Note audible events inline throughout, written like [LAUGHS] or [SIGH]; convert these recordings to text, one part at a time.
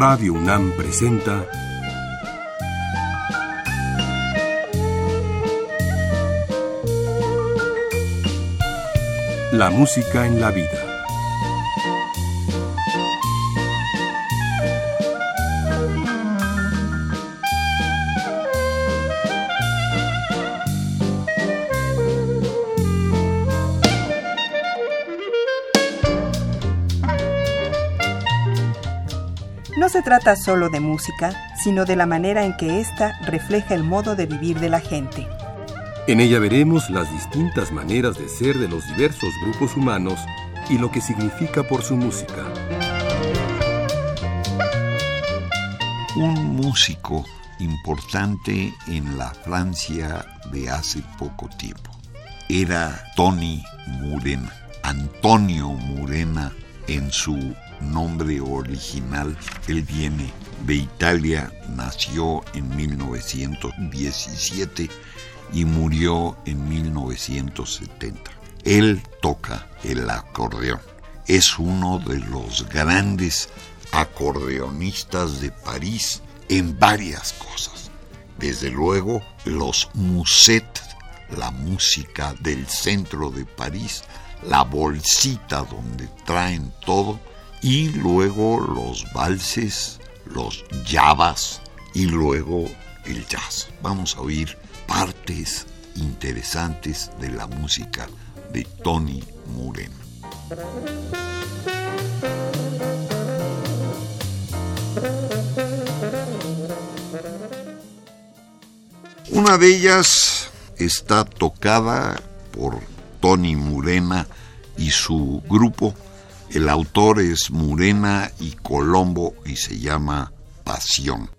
Radio UNAM presenta La música en la vida. Trata solo de música, sino de la manera en que ésta refleja el modo de vivir de la gente. En ella veremos las distintas maneras de ser de los diversos grupos humanos y lo que significa por su música. Un músico importante en la Francia de hace poco tiempo era Tony Murena, Antonio Murena en su nombre original. Él viene de Italia, nació en 1917 y murió en 1970. Él toca el acordeón. Es uno de los grandes acordeonistas de París en varias cosas. Desde luego, los muset, la música del centro de París, la bolsita donde traen todo, y luego los valses, los yavas y luego el jazz. Vamos a oír partes interesantes de la música de Tony Muren. Una de ellas está tocada por Tony Murena y su grupo. El autor es Murena y Colombo y se llama Pasión.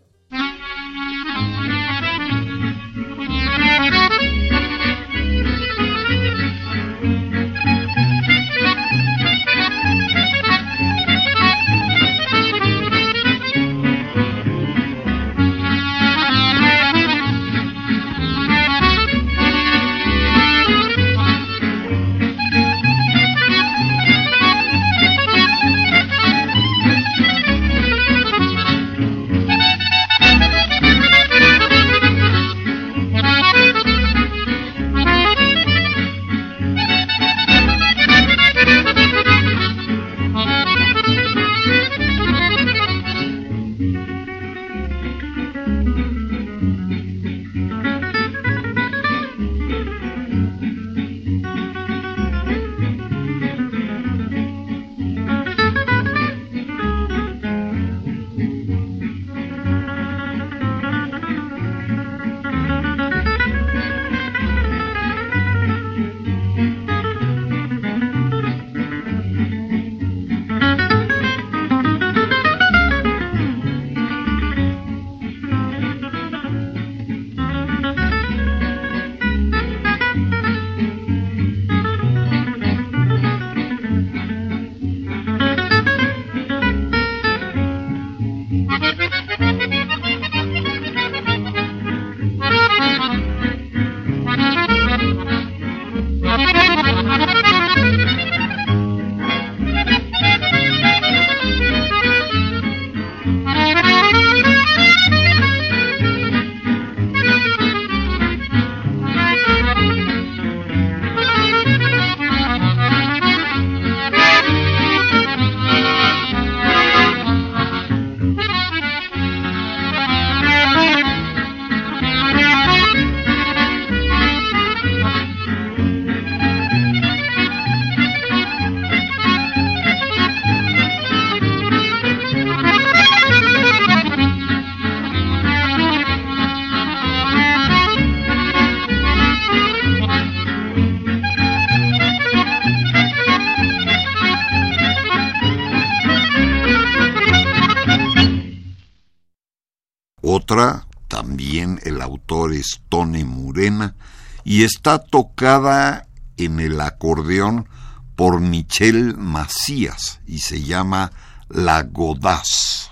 Y está tocada en el acordeón por Michel Macías y se llama La Godaz.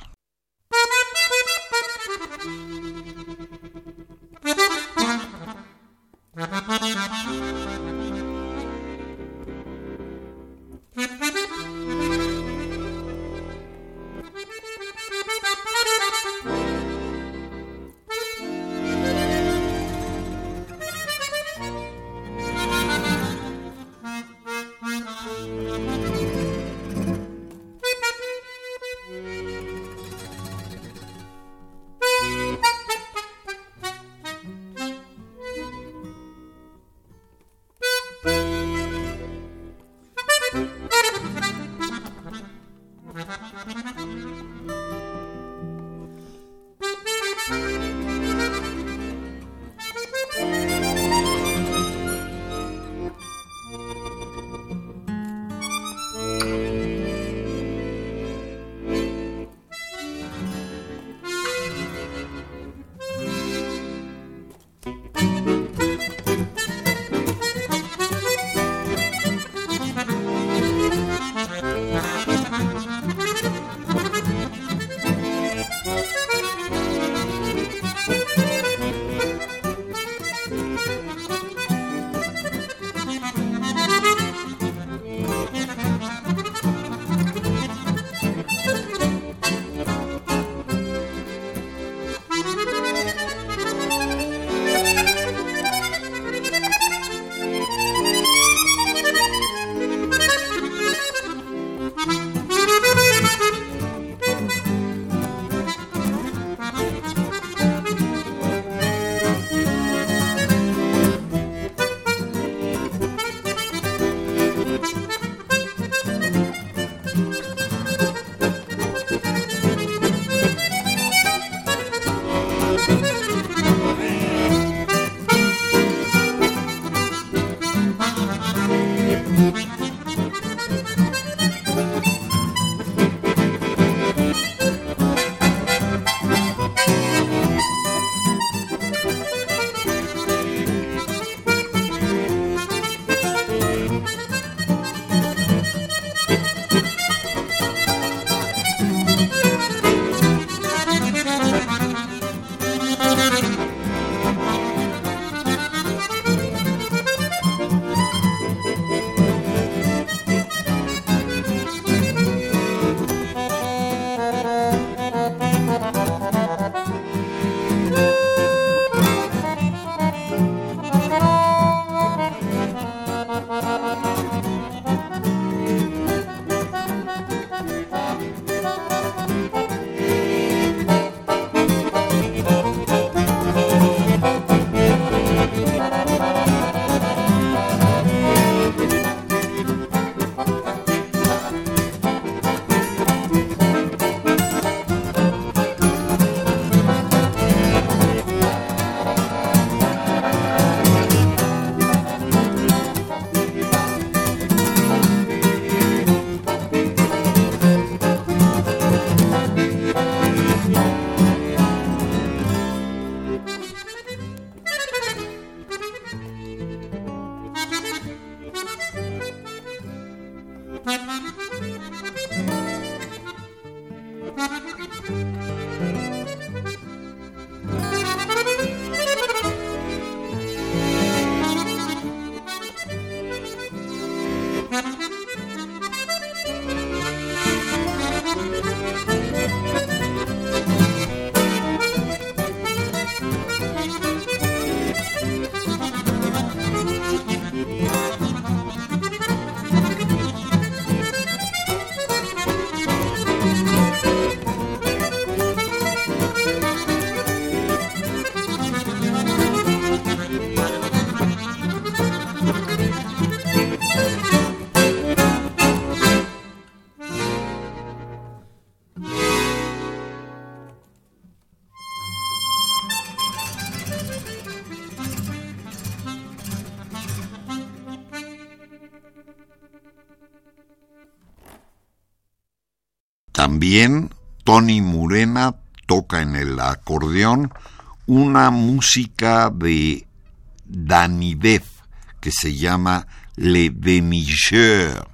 [LAUGHS] Música También Tony Murena toca en el acordeón una música de Danidev que se llama Le Demicheur.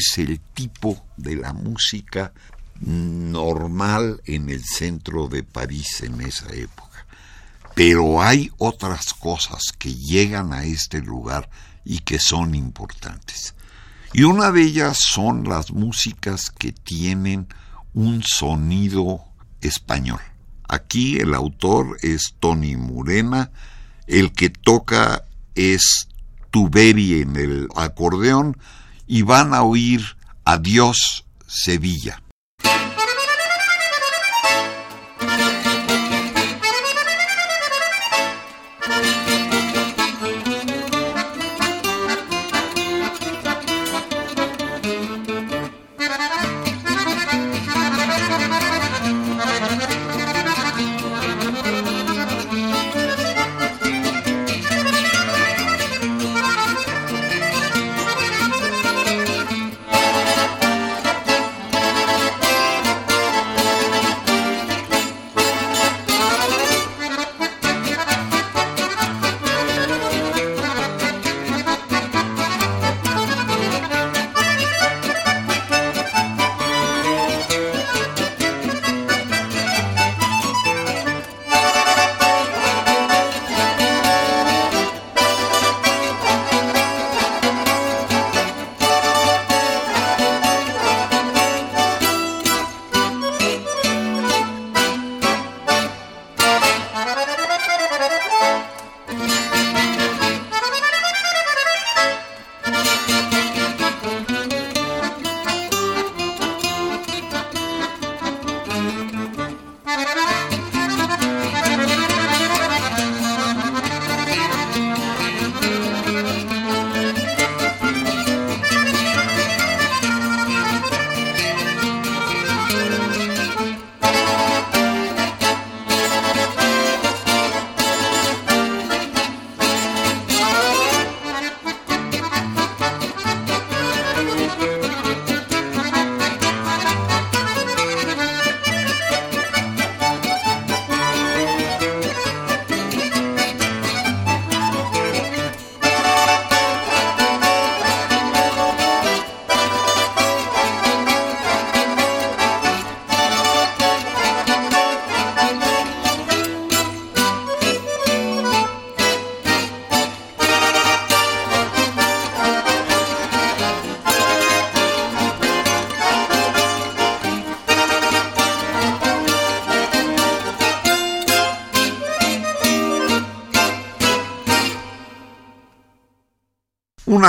Es el tipo de la música normal en el centro de París en esa época. Pero hay otras cosas que llegan a este lugar y que son importantes. Y una de ellas son las músicas que tienen un sonido español. Aquí el autor es Tony Murena, el que toca es Tuberi en el acordeón, y van a oír Adiós Sevilla.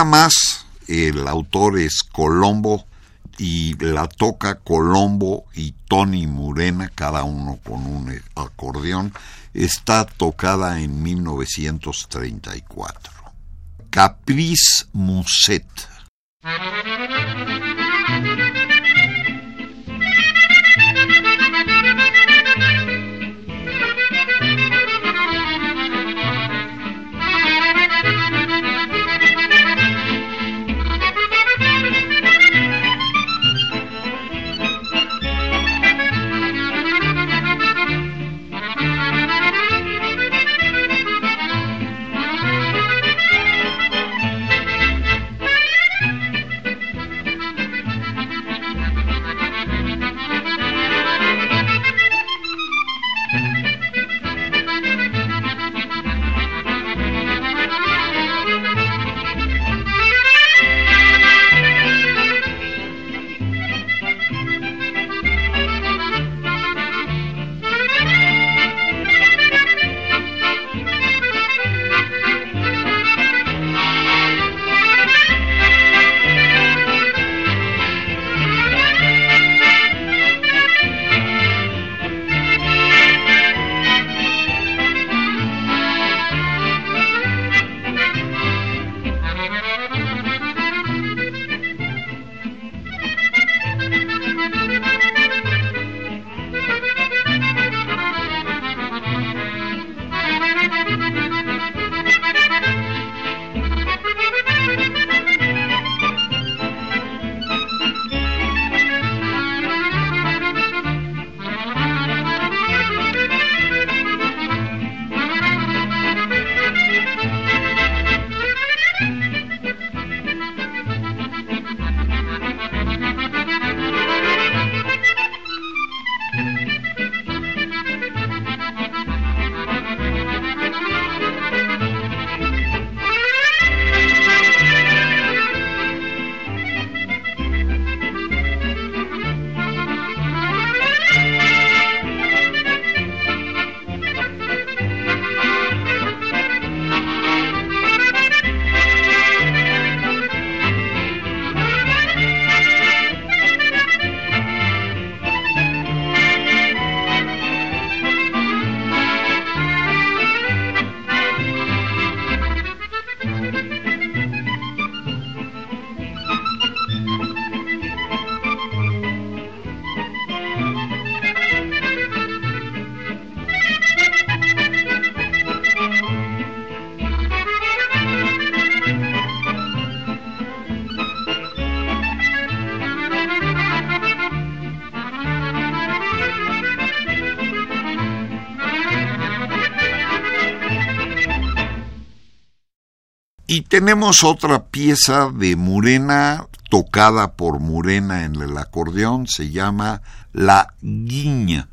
Más, el autor es Colombo y la toca Colombo y Tony Murena, cada uno con un acordeón. Está tocada en 1934. Caprice Musset. Y tenemos otra pieza de Murena, tocada por Murena en el acordeón, se llama La Guiña.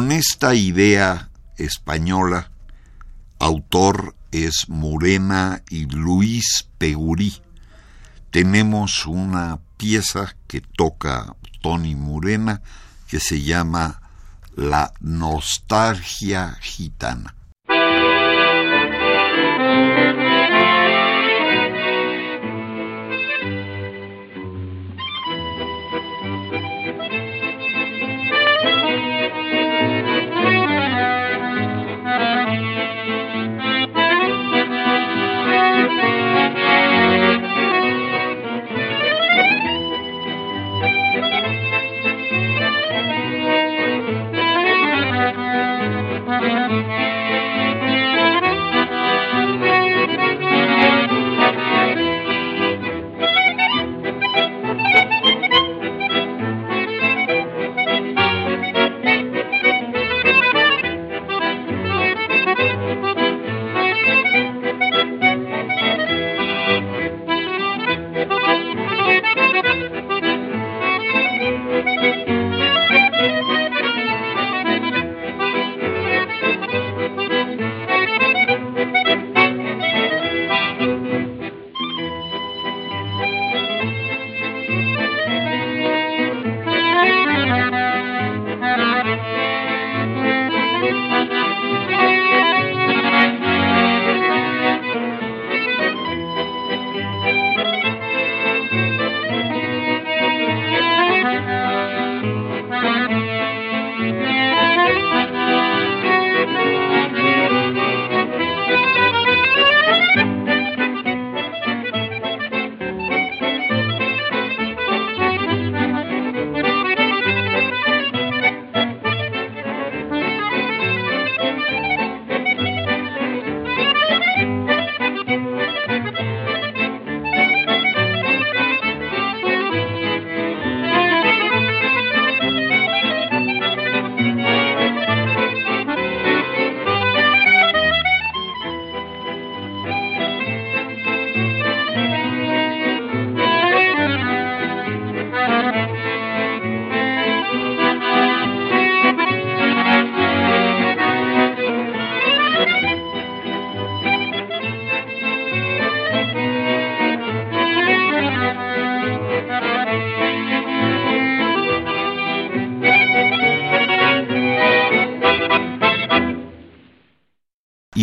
Con esta idea española, autor es Morena y Luis Pegurí. Tenemos una pieza que toca Tony Morena que se llama La nostalgia gitana.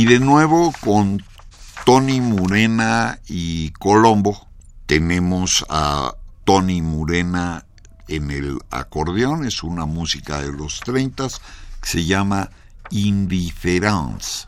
De nuevo con Tony Murena y Colombo tenemos a Tony Murena en el acordeón, es una música de los 30 que se llama Indifference.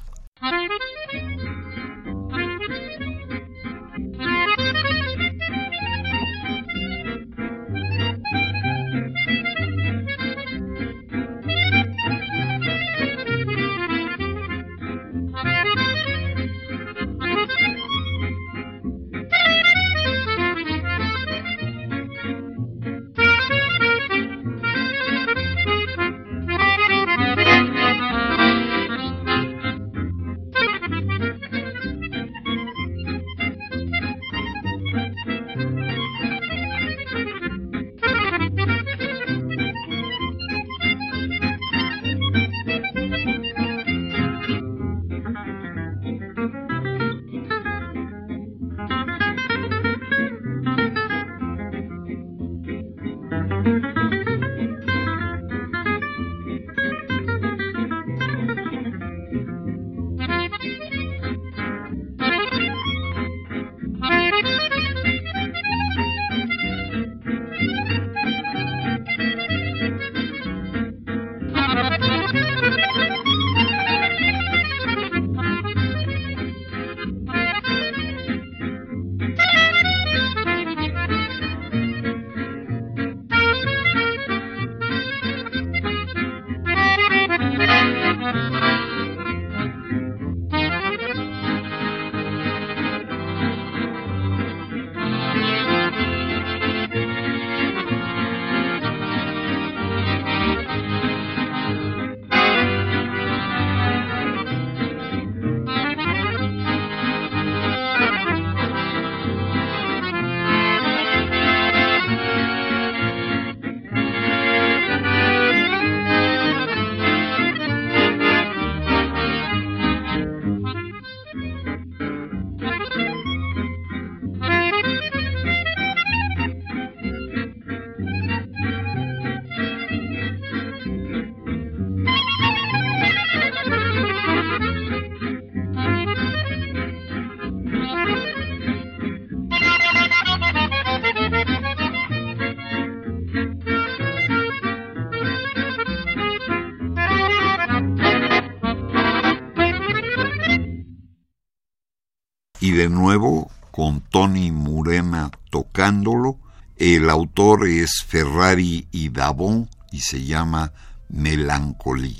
De nuevo con Tony Murena tocándolo. El autor es Ferrari y Davon y se llama Melancolía.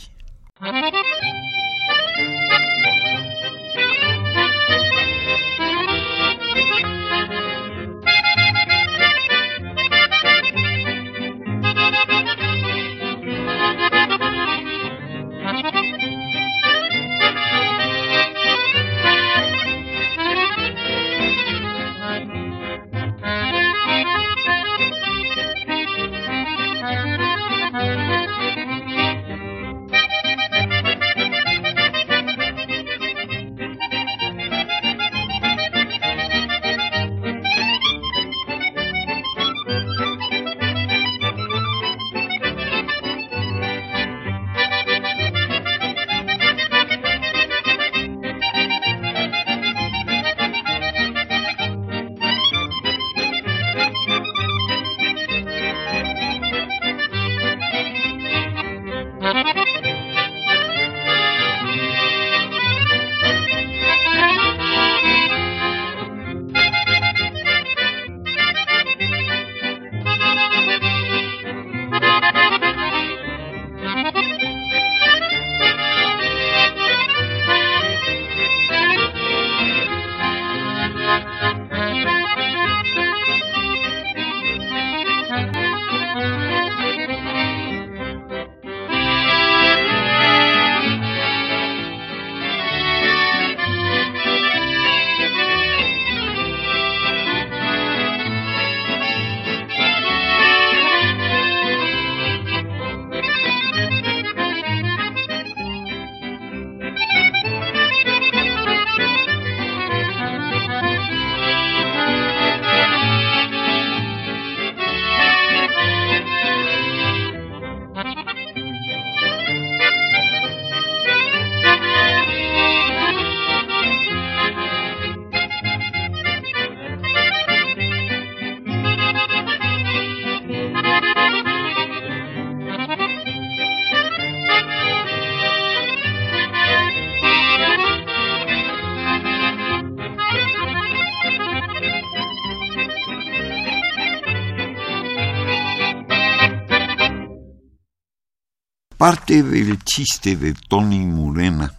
Parte del chiste de Tony Murena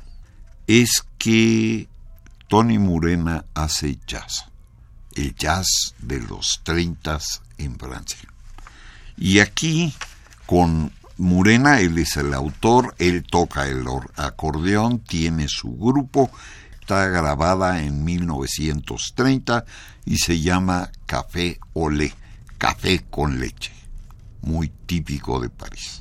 es que Tony Murena hace jazz, el jazz de los 30 en Francia. Y aquí con Murena, él es el autor, él toca el acordeón, tiene su grupo, está grabada en 1930 y se llama Café Olé, café con leche, muy típico de París.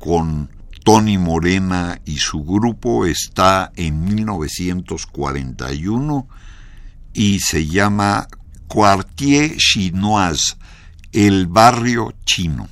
Con Tony Morena y su grupo está en 1941 y se llama Quartier Chinoise, el barrio chino.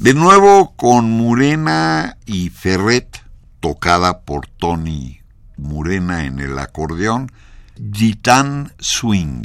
De nuevo con Murena y Ferret, tocada por Tony Murena en el acordeón, Gitan Swing.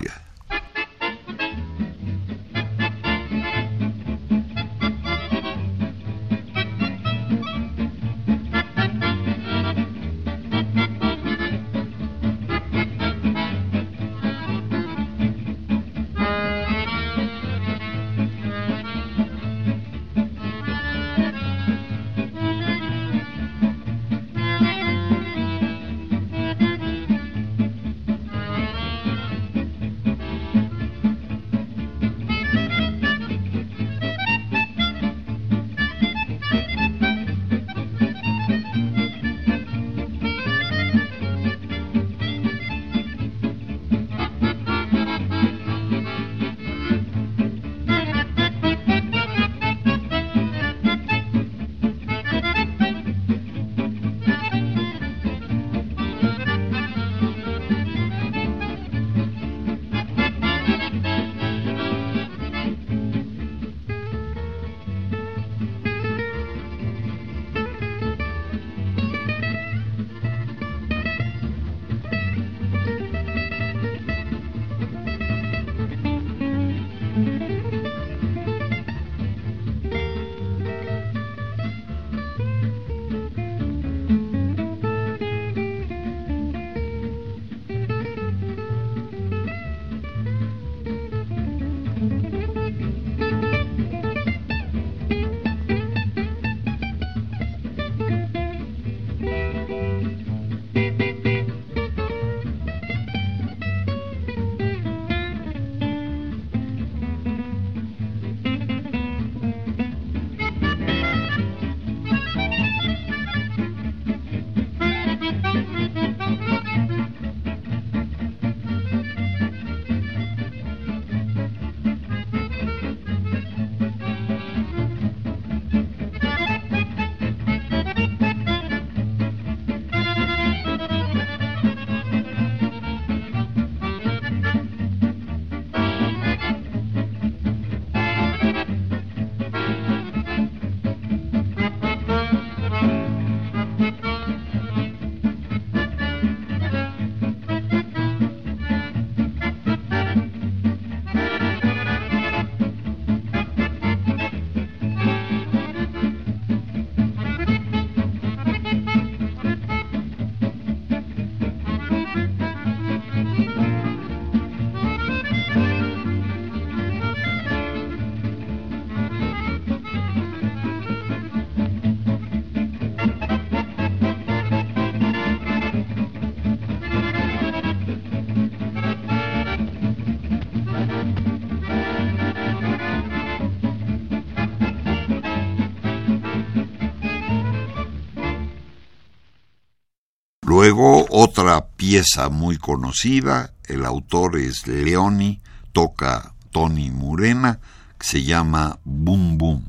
Otra pieza muy conocida, el autor es Leoni, toca Tony Murena, que se llama Boom Boom.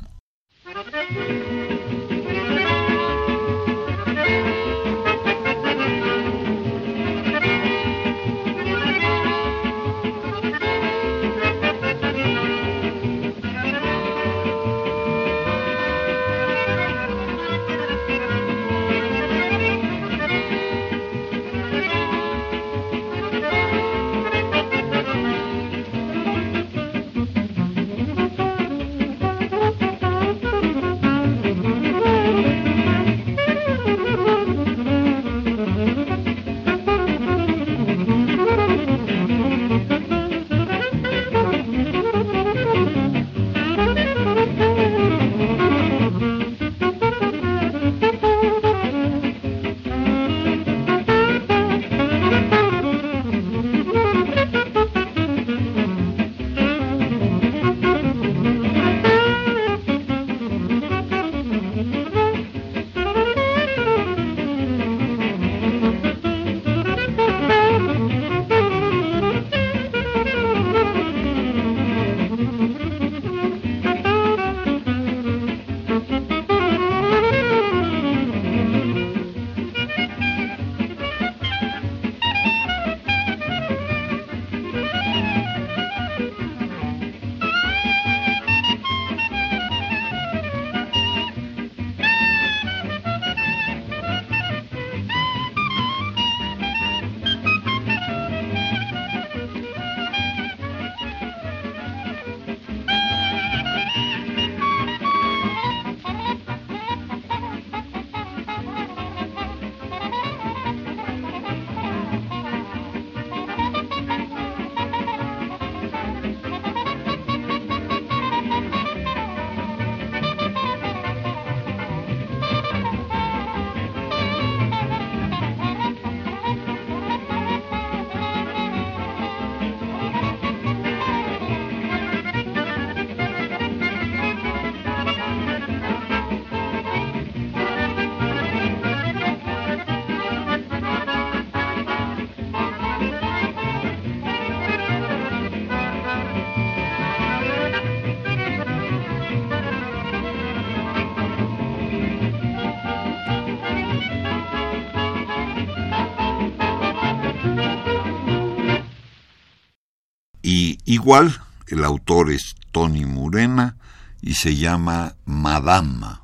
Igual, el autor es Tony Murena y se llama Madama.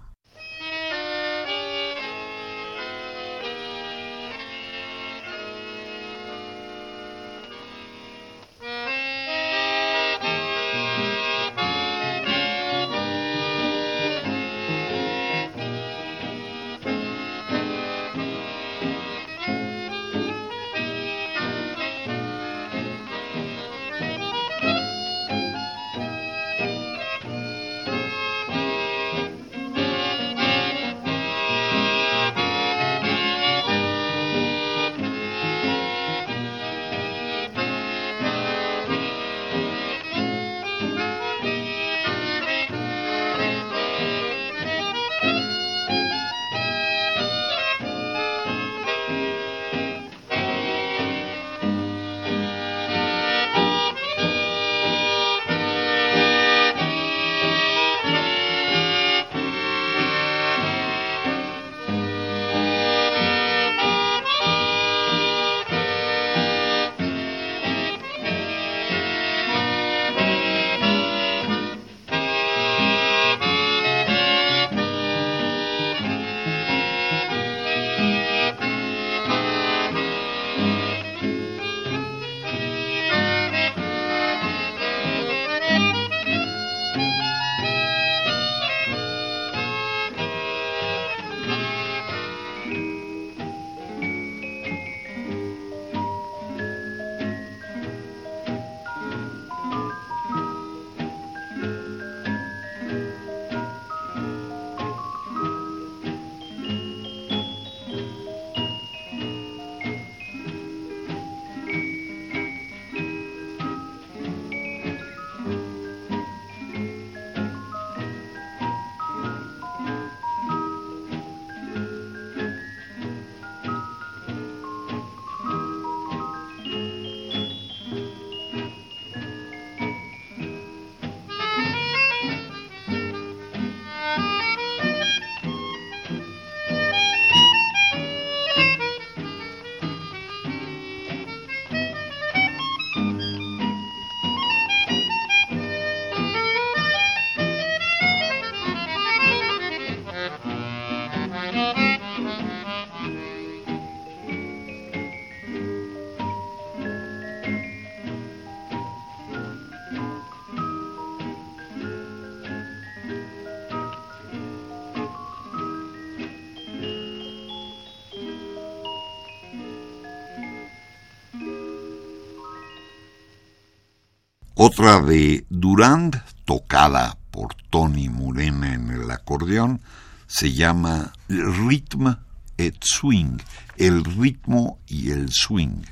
Otra de Durand, tocada por Tony Murena en el acordeón, se llama Rhythm et Swing, el ritmo y el swing.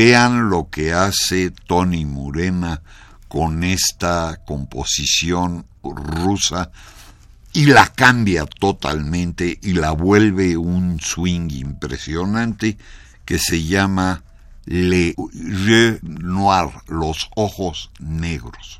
Vean lo que hace Tony Murena con esta composición rusa y la cambia totalmente y la vuelve un swing impresionante que se llama Le Yeux Noir, los ojos negros.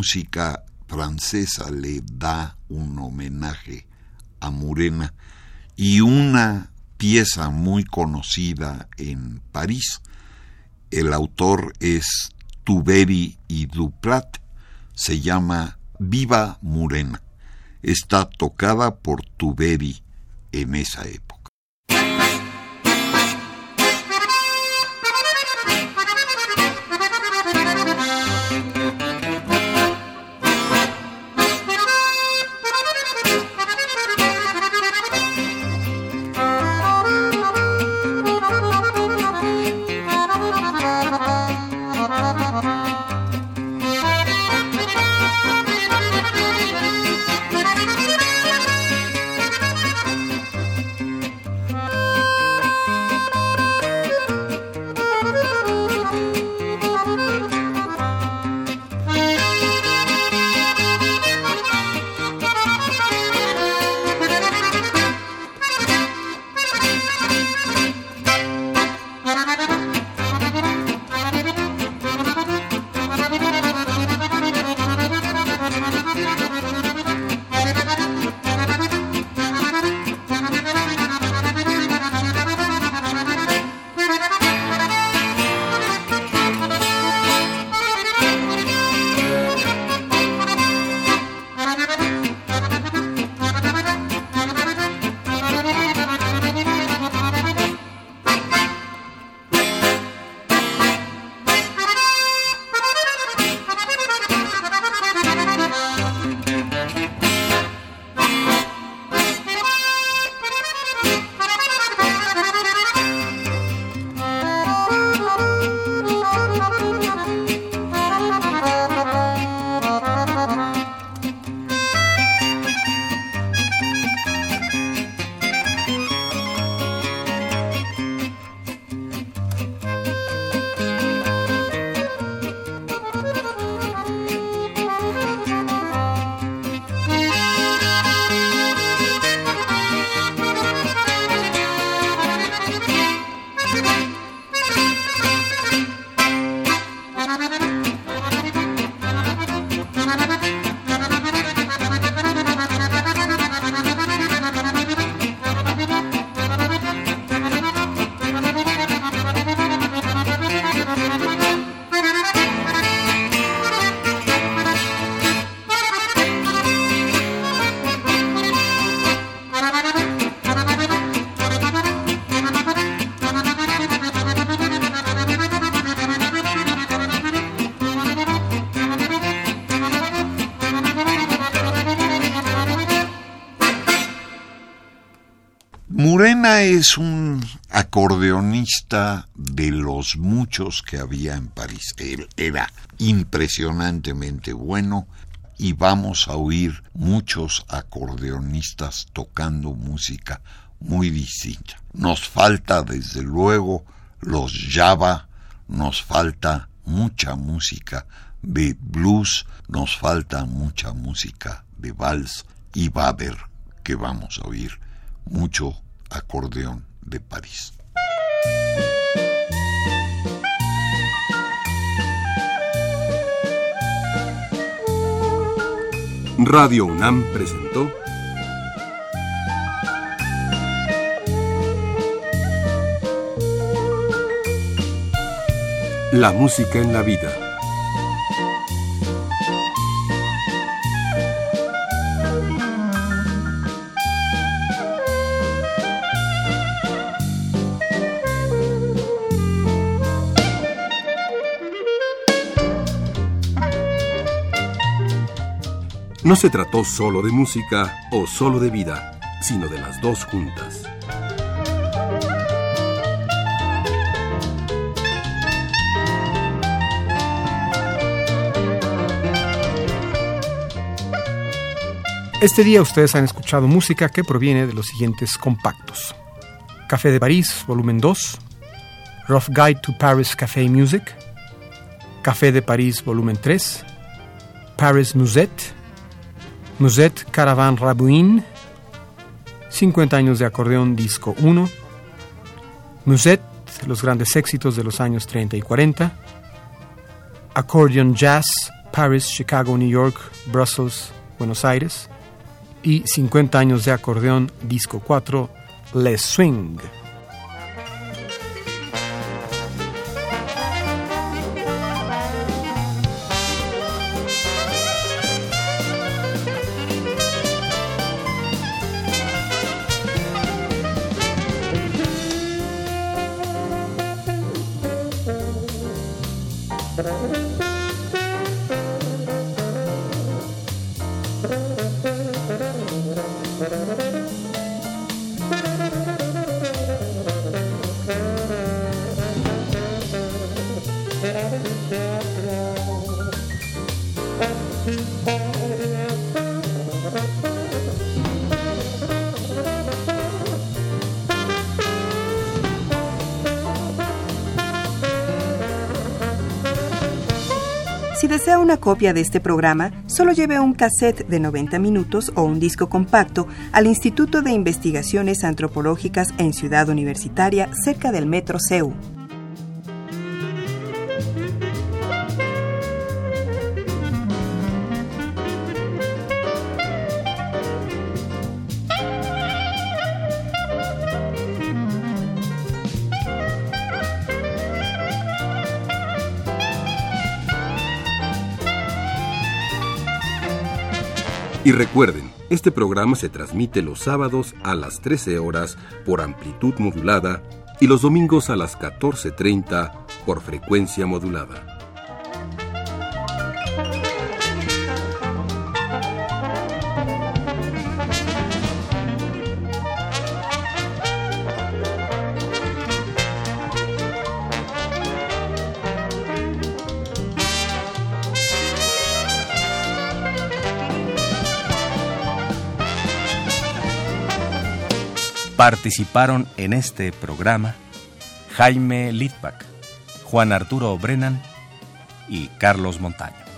Música francesa le da un homenaje a Murena y una pieza muy conocida en París. El autor es Tuberi y Duplat, se llama Viva Murena. Está tocada por Tuberi en esa época. Es un acordeonista de los muchos que había en París. Él era impresionantemente bueno y vamos a oír muchos acordeonistas tocando música muy distinta. Nos falta desde luego los Java, nos falta mucha música de blues, nos falta mucha música de vals y va a ver que vamos a oír mucho acordeón de París. Radio UNAM presentó La música en la vida. No se trató solo de música o solo de vida, sino de las dos juntas. Este día ustedes han escuchado música que proviene de los siguientes compactos. Café de París, volumen 2, Rough Guide to Paris Café Music, Café de París, volumen 3, Paris Musette, Musette Caravan Rabouin, 50 años de acordeón disco 1, Musette, los grandes éxitos de los años 30 y 40, Accordion Jazz, Paris, Chicago, New York, Brussels, Buenos Aires. Y 50 años de acordeón, disco 4, Les Swing. Si desea una copia de este programa, solo lleve un cassette de 90 minutos o un disco compacto al Instituto de Investigaciones Antropológicas en Ciudad Universitaria, cerca del Metro CEU. Y recuerden, este programa se transmite los sábados a las 13 horas por amplitud modulada y los domingos a las 14.30 por frecuencia modulada. Participaron en este programa Jaime Litvak, Juan Arturo Brennan y Carlos Montaño.